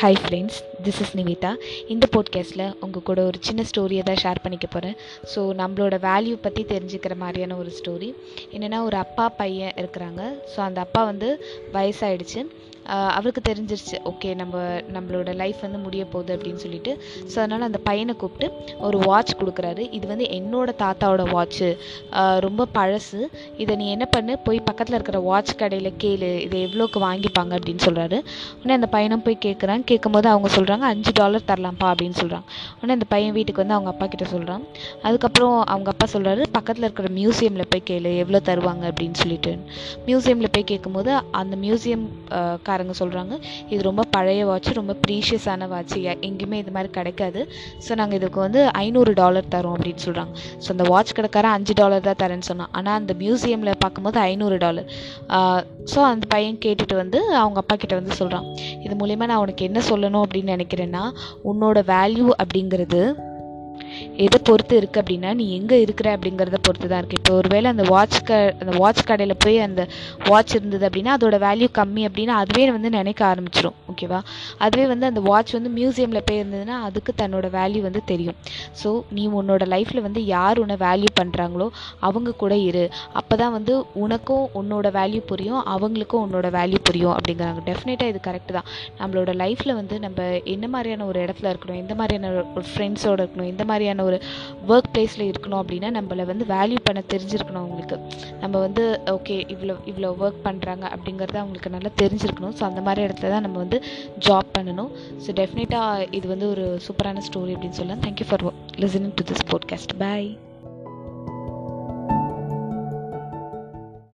Hi friends this is Nivitha இந்த போட்காஸ்ட்டில் உங்கள் கூட ஒரு சின்ன ஸ்டோரியை தான் ஷேர் பண்ணிக்க போகிறேன் ஸோ நம்மளோட வேல்யூ பற்றி தெரிஞ்சுக்கிற மாதிரியான ஒரு ஸ்டோரி என்னென்னா ஒரு அப்பா பையன் இருக்கிறாங்க. ஸோ அந்த அப்பா வந்து வயசாயிடுச்சு. அவருக்கு தெரிஞ்சிருச்சு ஓகே நம்ம நம்மளோட லைஃப் வந்து முடிய போகுது அப்படின்னு சொல்லிட்டு. ஸோ அதனால் அந்த பையனை கூப்பிட்டு ஒரு வாட்ச் கொடுக்குறாரு. இது வந்து என்னோட தாத்தாவோட வாட்ச்சு ரொம்ப பழசு. இதை நீ என்ன பண்ணு? போய் பக்கத்தில் இருக்கிற வாட்ச் கடையில் கேளு. இதை எவ்வளோக்கு வாங்கிப்பாங்க அப்படின்னு சொல்கிறாரு உடனே அந்த பையனும் போய் கேட்குறான் கேட்கும்போது அவங்க சொல்கிறாங்க அஞ்சு டாலர் தரலாம்ப்பா அப்படின்னு சொல்கிறாங்க உடனே அந்த பையன் வீட்டுக்கு வந்து அவங்க அப்பா கிட்ட சொல்கிறான் அதுக்கப்புறம் அவங்க அப்பா சொல்கிறாரு பக்கத்தில் இருக்கிற மியூசியமில் போய் கேளு எவ்வளோ தருவாங்க? அப்படின்னு சொல்லிட்டு. மியூசியமில் போய் கேட்கும்போது அந்த மியூசியம் காரங்க சொல்கிறாங்க இது ரொம்ப பழைய வாட்ச் ரொம்ப ப்ரீஷியஸான வாட்ச் எங்கேயுமே இது மாதிரி கிடைக்காது. ஸோ நாங்கள் இதுக்கு வந்து ஐநூறு டாலர் தரோம் அப்படின்னு சொல்கிறாங்க ஸோ அந்த வாட்ச் கடைக்காரன் அஞ்சு டாலர் தான் தரேன்னு சொன்னான். ஆனால் அந்த மியூசியமில் பார்க்கும்போது ஐநூறு டாலர் ஸோ அந்த பையன் கேட்டுட்டு வந்து அவங்க அப்பா கிட்ட வந்து சொல்கிறான் இது மூலயமா நான் உனக்கு என்ன சொல்லணும் அப்படின்னு நினைக்கிறேன்னா உன்னோட வேல்யூ அப்படிங்கிறது எதை பொறுத்து இருக்குது அப்படின்னா நீ எங்கே இருக்கிற அப்படிங்கிறத பொறுத்து தான் இருக்குது இப்போ ஒருவேளை அந்த வாட்ச் க அந்த வாட்ச் கடையில் போய் அந்த வாட்ச் இருந்தது அப்படின்னா அதோட வேல்யூ கம்மி அப்படின்னா அதுவே வந்து நினைக்க ஆரம்பிச்சிடும் ஓகேவா அதுவே வந்து அந்த வாட்ச் வந்து மியூசியமில் போய் இருந்ததுன்னா அதுக்கு தன்னோட வேல்யூ வந்து தெரியும். ஸோ நீ உன்னோட லைஃப்பில் வந்து யார் உன்னை வேல்யூ பண்ணுறாங்களோ அவங்க கூட இரு. அப்போ தான் வந்து உனக்கும் உன்னோட வேல்யூ புரியும் அவங்களுக்கும் உன்னோட வேல்யூ புரியும் அப்படிங்கிறாங்க. டெஃபினட்டாக இது கரெக்டு தான். நம்மளோட லைஃப்பில் வந்து நம்ம என்ன மாதிரியான ஒரு இடத்துல இருக்கணும் எந்த மாதிரியான ஒரு ஃப்ரெண்ட்ஸோட இருக்கணும் எந்த மாதிரியான ஒரு ஒர்க் பிளேஸில் இருக்கணும் அப்படின்னா நம்மளை வந்து வேல்யூ பண்ண தெரிஞ்சிருக்கணும் அவங்களுக்கு. நம்ம வந்து ஓகே இவ்வளோ இவ்வளோ ஒர்க் பண்ணுறாங்க அப்படிங்கிறது அவங்களுக்கு நல்லா தெரிஞ்சிருக்கணும். ஸோ அந்த மாதிரி இடத்துல தான் நம்ம வந்து ஜாப் பண்ணணும். ஸோ டெஃபினட்டாக இது வந்து ஒரு சூப்பரான ஸ்டோரி அப்படின்னு சொல்லலாம். Thank you for listening to this podcast bye